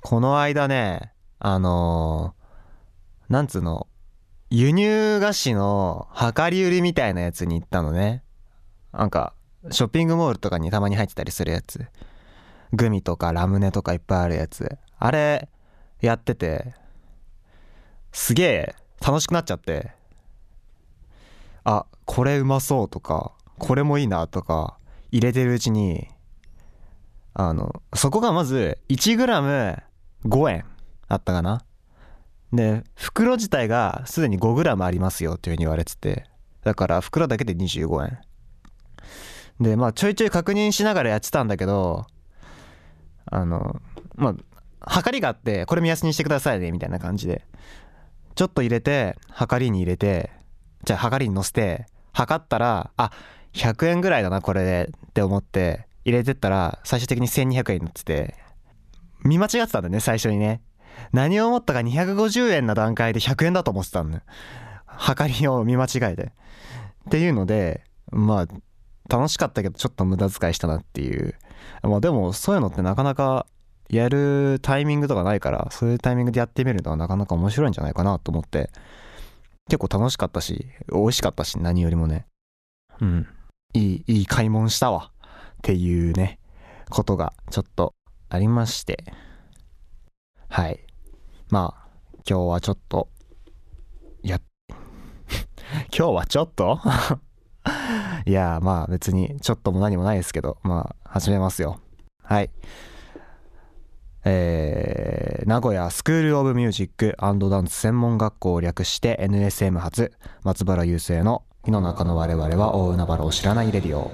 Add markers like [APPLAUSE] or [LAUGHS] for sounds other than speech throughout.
この間ね、あのーなんつうの、輸入菓子の量り売りみたいなやつに行ったのね。なんか、ショッピングモールとかにたまに入ってたりするやつ。グミとかラムネとかいっぱいあるやつ。あれ、やってて、すげえ楽しくなっちゃって、あ、これうまそうとか、これもいいなとか、入れてるうちに、あの、そこがまず 1g 5円あったかな。で、袋自体がすでに 5g ありますよっていうふうに言われてて、だから袋だけで25円。で、まあちょいちょい確認しながらやってたんだけど、あの、まあ、測りがあって、これ目安にしてくださいね、みたいな感じで。ちょっと入れて、測りに入れて、じゃあ測りに乗せて、測ったら、あ、100円ぐらいだな、これで、って思って、入れてったら、最終的に1200円になってて、見間違ってたんだよね、最初にね。何を思ったか250円な段階で100円だと思ってたんだよ。測りを見間違えて。っていうので、まあ、楽しかったけど、ちょっと無駄遣いしたなっていう。まあでも、そういうのってなかなかやるタイミングとかないから、そういうタイミングでやってみるのはなかなか面白いんじゃないかなと思って、結構楽しかったし、美味しかったし、何よりもね。うん。いい、いい買い物したわ。っていうね、ことがちょっとありまして。はい。まあ、今日はちょっと、や、[LAUGHS] 今日はちょっと？[LAUGHS] いや、まあ別にちょっとも何もないですけど、まあ始めますよ。はい。えー、名古屋スクール・オブ・ミュージックダンス専門学校を略して NSM 初松原雄生の「火の中の我々は大海原を知らないレディオ」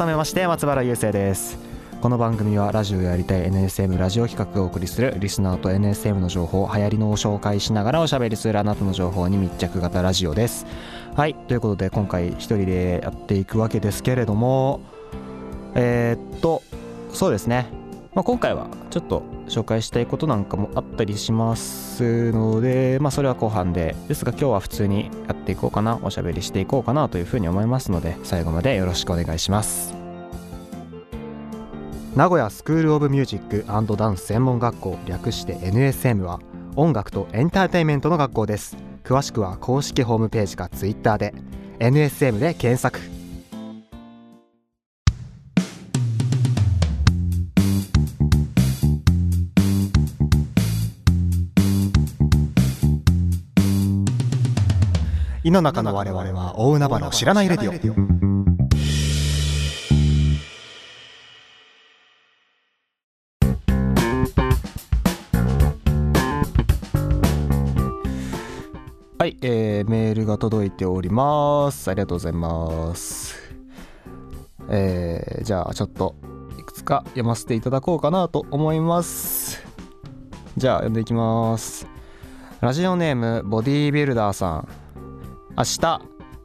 改めまして松原雄生です。この番組はラジオやりたい NSM ラジオ企画をお送りするリスナーと NSM の情報流行りのを紹介しながらおしゃべりするあなたの情報に密着型ラジオです。はいということで今回一人でやっていくわけですけれどもえー、っとそうですね、まあ、今回はちょっと紹介したいことなんかもあったりしますのでまあそれは後半で。ですが今日は普通にやっていこうかな。おしゃべりしていこうかなというふうに思いますので最後までよろしくお願いします。名古屋スクール・オブ・ミュージックダンス専門学校略して NSM は音楽とエンターテインメントの学校です。詳しくは公式ホームページか Twitter で NSM で検索。胃の中の我々は大海原を知らないレディオはい、えー、メールが届いております。ありがとうございます。えー、じゃあちょっといくつか読ませていただこうかなと思います。じゃあ読んでいきます。ラジオネームボディービルダーさん。明日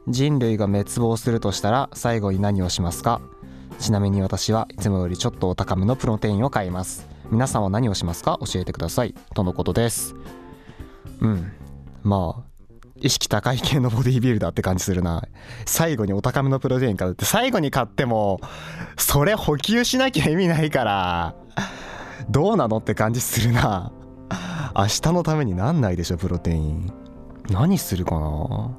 人類が滅亡するとしたら最後に何をしますか？ちなみに私はいつもよりちょっとお高めのプロテインを買います。皆さんは何をしますか？教えてください。とのことです。うん。まあ、意識高い系のボディービルダーって感じするな。最後にお高めのプロテイン買うって、最後に買っても、それ補給しなきゃ意味ないから、どうなのって感じするな。明日のためになんないでしょ、プロテイン。何するかな？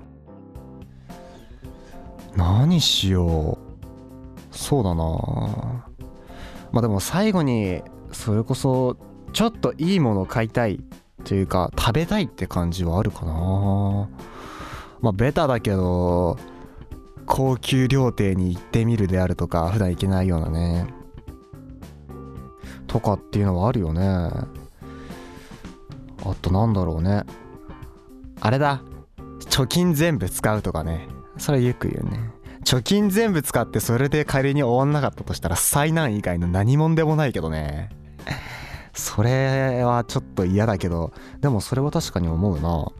何しよう。そうだな。まあでも最後に、それこそ、ちょっといいものを買いたいというか食べたいって感じはあるかな。まあベタだけど高級料亭に行ってみるであるとか普段行けないようなね。とかっていうのはあるよね。あとなんだろうね。あれだ。貯金全部使うとかね。それよく言うね。貯金全部使ってそれで仮に終わんなかったとしたら災難以外の何もんでもないけどね。それはちょっと嫌だけど。でもそれは確かに思うな。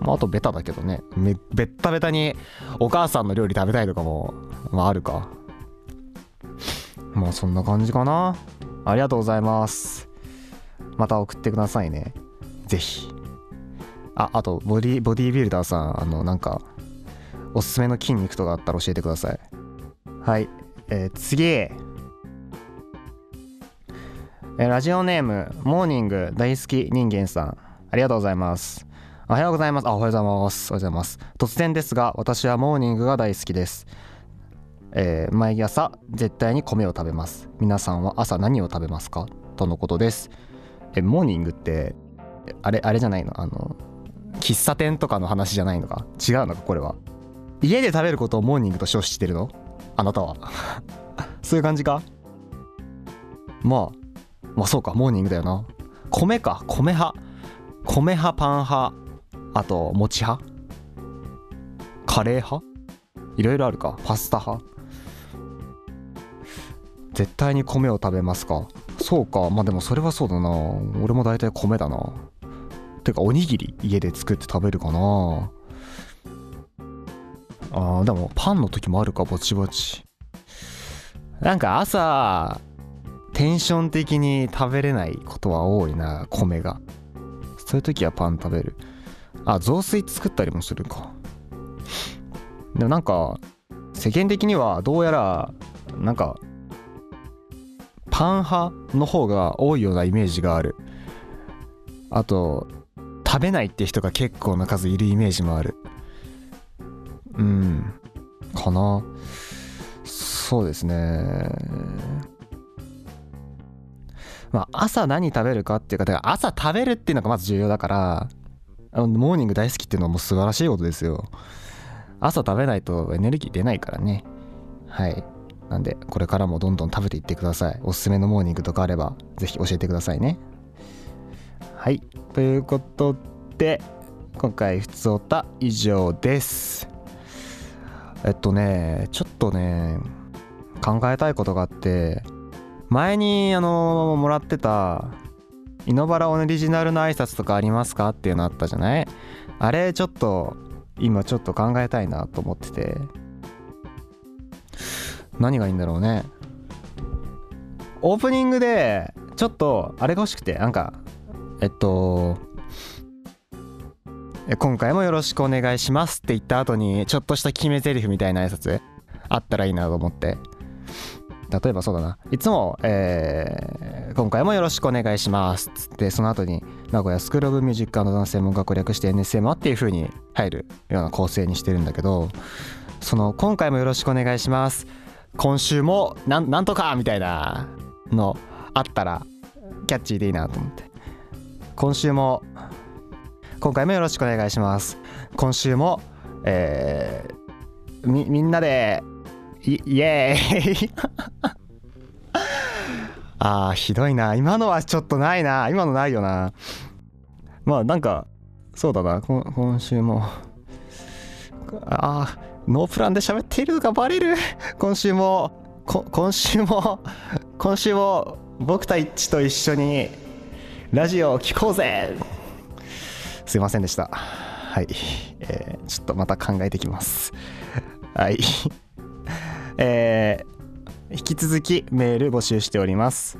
まああとベタだけどね。めベッタベタにお母さんの料理食べたいとかもまああるか。まあそんな感じかな。ありがとうございます。また送ってくださいね。ぜひ。ああとボディボディービルダーさんあのなんかおすすめの筋肉とかあったら教えてください。はい、えー次。えーラジオネームモーニング大好き人間さん。ありがとうございます。おはようございます。あおはようございます。おはようございます。突然ですが私はモーニングが大好きです。えー毎朝絶対に米を食べます。皆さんは朝何を食べますか？とのことです。えモーニングってあれあれじゃないの？あの喫茶店とかの話じゃないのか？違うのか？これは。家で食べることをモーニングと称してるの？あなたは。[LAUGHS] そういう感じか？まあまあそうかモーニングだよな。米か米派。米派パン派。あと餅派。カレー派？いろいろあるか。パスタ派。絶対に米を食べますか。そうか。まあでもそれはそうだな。俺も大体米だな。てかおにぎり家で作って食べるかな。あーでもパンの時もあるかぼちぼち。なんか朝テンション的に食べれないことは多いな米が。そういう時はパン食べる。あ雑炊作ったりもするか。でもなんか世間的にはどうやらなんかパン派の方が多いようなイメージがある。あと食べないって人が結構な数いるイメージもある。うん。かな。そうですね。まあ朝何食べるかっていうかだから朝食べるっていうのがまず重要だからモーニング大好きっていうのはもう素晴らしいことですよ。朝食べないとエネルギー出ないからね。はい。なんでこれからもどんどん食べていってください。おすすめのモーニングとかあればぜひ教えてくださいね。はい。ということで今回ふつおた以上です。えっとねちょっとね考えたいことがあって前にあのもらってた「イノバラオリジナルの挨拶とかありますか?」っていうのあったじゃない？あれちょっと今ちょっと考えたいなと思ってて何がいいんだろうねオープニングでちょっとあれが欲しくてなんかえっと今回もよろしくお願いしますって言った後にちょっとした決め台詞みたいな挨拶？あったらいいなと思って。例えばそうだな。いつも、えー今回もよろしくお願いします」っつってその後に名古屋スクール・オブ・ミュージックダンス専門学略して NSM はっていう風に入るような構成にしてるんだけどその「今回もよろしくお願いします」今週もなんなんとかみたいなのあったらキャッチーでいいなと思って。今週も今回もよろしくお願いします。今週もえーみみんなでイエーイ。[LAUGHS] あーひどいな。今のはちょっとないな。今のないよな。まあなんかそうだな。今週も。あーノープランで喋っているのがバレる。今週も今週も今週も僕たちと一緒にラジオを聴こうぜ。すいませんでした。はい、えーちょっとまた考えてきます。はい。えー引き続きメール募集しております、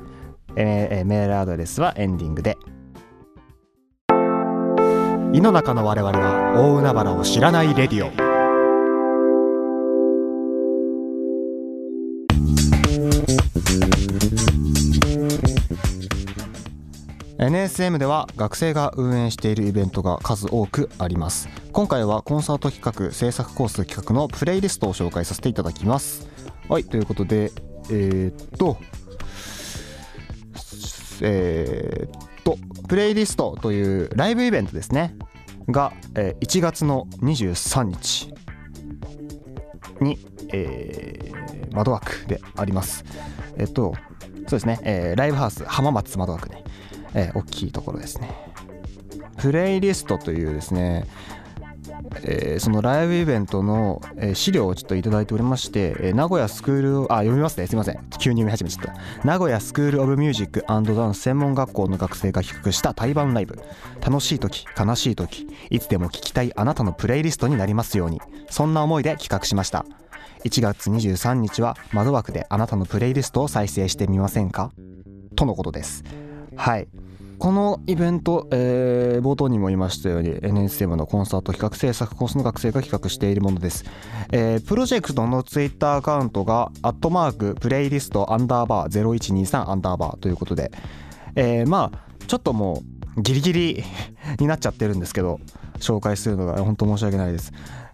えーえメールアドレスはエンディングで。井の中の我々は大海原を知らないレディオ。NSM では学生が運営しているイベントが数多くあります。今回はコンサート企画制作コース企画のプレイリストを紹介させていただきます。はいということでえー、っとえー、っとプレイリストというライブイベントですね。が、えー1月の23日に、えー窓枠であります。えっとそうですね、えーライブハウス浜松窓枠ね、えー大きいところですね。プレイリストというですね、えーそのライブイベントの、え資料をちょっといただいておりまして、え名古屋スクールあ読みますね。すいません。急に読み始めちゃった。名古屋スクール・オブ・ミュージックダンス専門学校の学生が企画した対バンライブ。楽しい時悲しい時いつでも聴きたいあなたのプレイリストになりますように。そんな思いで企画しました。1月23日は窓枠であなたのプレイリストを再生してみませんか？とのことです。はい。このイベント、えー、冒頭にも言いましたように NSM のコンサート企画制作コースの学生が企画しているものです、えー、プロジェクトのツイッターアカウントがアットマークプレイリストアンダーバー0123アンダーバーということで、えー、まあちょっともうギリギリ [LAUGHS] になっちゃってるんですけど紹介するのが本当申し訳ないです、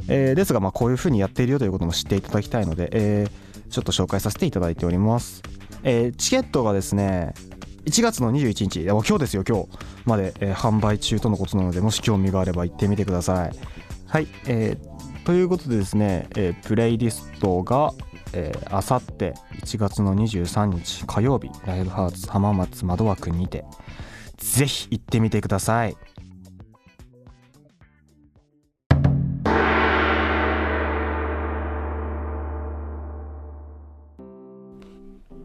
えー、ですがまあこういう風にやっているよということも知っていただきたいので、えー、ちょっと紹介させていただいております、えー、チケットがですね1月の21日。今日ですよ今日まで、えー、販売中とのことなのでもし興味があれば行ってみてください。はい、えー、ということでですね、えー、プレイリストがあさって1月の23日火曜日ライブハウス浜松窓枠にてぜひ行ってみてください。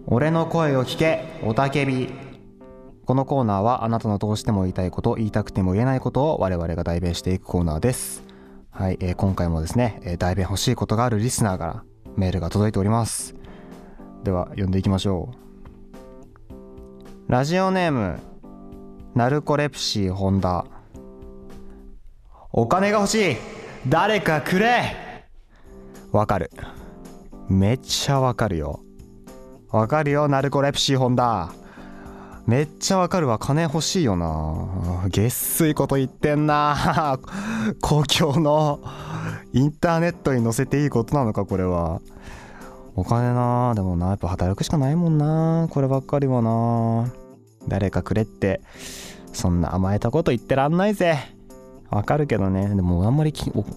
俺の声を聞けおたけび。このコーナーはあなたのどうしても言いたいこと言いたくても言えないことを我々が代弁していくコーナーです。はい、えー、今回もですね、えー、代弁欲しいことがあるリスナーからメールが届いております。では読んでいきましょう。ラジオネームナルコレプシーホンダ。お金が欲しい。誰かくれ。わかる。めっちゃわかるよ。わかるよナルコレプシーホンダ。めっちゃわかるわ。金欲しいよな。げっすいこと言ってんな。[LAUGHS] 公共のインターネットに載せていいことなのかこれは。お金な。でもなやっぱ働くしかないもんな。こればっかりはな。誰かくれって。そんな甘えたこと言ってらんないぜ。わかるけどね。でもあんまり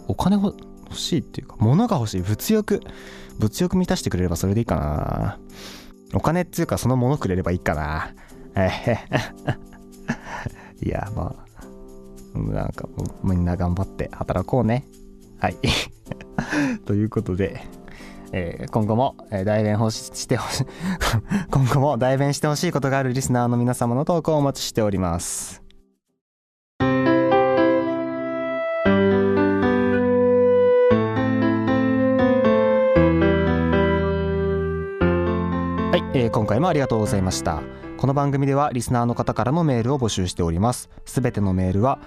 お金欲しいっていうか物が欲しい。物欲。物欲満たしてくれればそれでいいかな。お金っていうかそのものくれればいいかな。[LAUGHS] いや、まあ、なんかみんな頑張って働こうね。はい。[LAUGHS] ということで、えー、今後も、えー、代弁ししてほしい [LAUGHS] 今後も代弁してほしいことがあるリスナーの皆様の投稿をお待ちしております。えー、今回もありがとうございましたこの番組ではリスナーの方からのメールを募集しております。すべてのメールは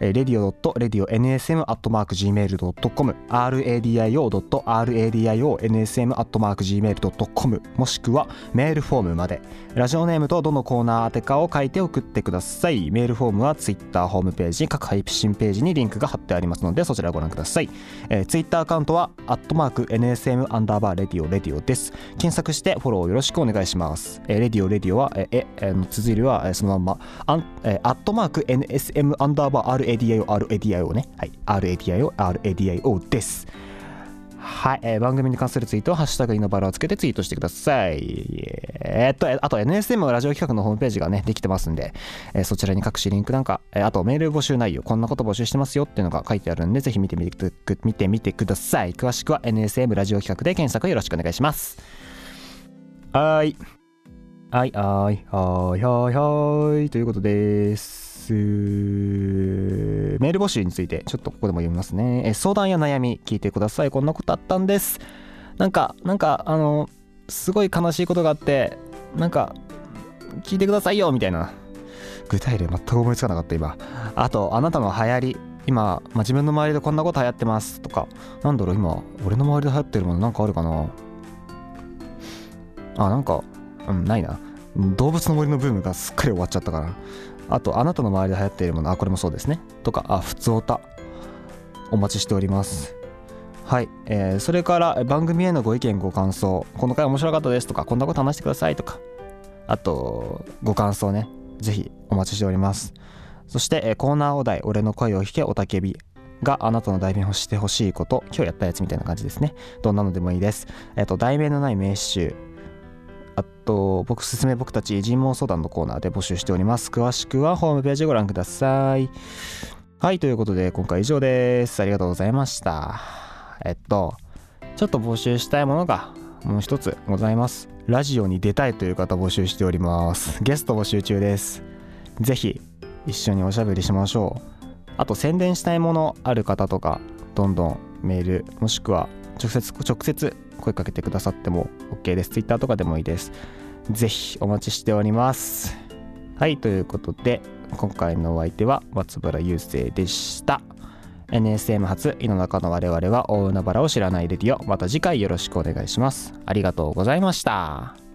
radio.radionsm.gmail.com radio.radio.nsm.gmail.com もしくはメールフォームまで。ラジオネームとどのコーナー宛てかを書いて送ってください。メールフォームは Twitter ホームページ各配信ページにリンクが貼ってありますのでそちらをご覧ください、えー、Twitter アカウントはアットマーク NSM アンダーバーレディオレディオです。検索してフォローよろしくお願いします。えー、レディオレディオはえええの綴りはそのままアン、え、アットマーク NSM アンダーバー RA RADIO、RADIO ね。はい。RADIO、RADIO です。はい、えー、番組に関するツイートは、ハッシュタグイノバラをつけてツイートしてください。えー、っと、あと NSM ラジオ企画のホームページがね、できてますんで、えー、そちらに各種リンクなんか、えー、あとメール募集内容、こんなこと募集してますよっていうのが書いてあるんで、ぜひ見てみて見てみてください。詳しくは NSM ラジオ企画で検索よろしくお願いします。はい。はいはいはいはいはいということです。メール募集についてちょっとここでも読みますね。え相談や悩み聞いてください。こんなことあったんです。なんか、なんか、あの、すごい悲しいことがあって、なんか、聞いてくださいよみたいな。具体例全く思いつかなかった今。あと、あなたの流行り。今、まあ、自分の周りでこんなこと流行ってますとか、なんだろう、今、俺の周りで流行ってるものなんかあるかなあ、なんか、うん、ないな。動物の森のブームがすっかり終わっちゃったから。あと、あなたの周りで流行っているもの、あ、これもそうですね。とか、あ、普通おた。お待ちしております。はい、えー、それから番組へのご意見ご感想。この回面白かったです。とかこんなこと話してください。とか。あとご感想ね。ぜひお待ちしております。そして、えー、コーナーお題俺の声を弾けおたけび。があなたの代弁をしてほしいこと今日やったやつみたいな感じですね。どんなのでもいいです。えっ、ー、と題名のない名詞集あと、僕、すすめ僕たち尋問相談のコーナーで募集しております。詳しくはホームページご覧ください。はい、ということで、今回以上です。ありがとうございました。えっと、ちょっと募集したいものがもう一つございます。ラジオに出たいという方募集しております。ゲスト募集中です。ぜひ、一緒におしゃべりしましょう。あと、宣伝したいものある方とか、どんどんメール、もしくは直接、直接声かけてくださっても OK です。Twitter とかでもいいです。ぜひお待ちしております。はいということで今回のお相手は松原雄生でした NSM 初井の中の我々は大海原を知らないレディオまた次回よろしくお願いしますありがとうございました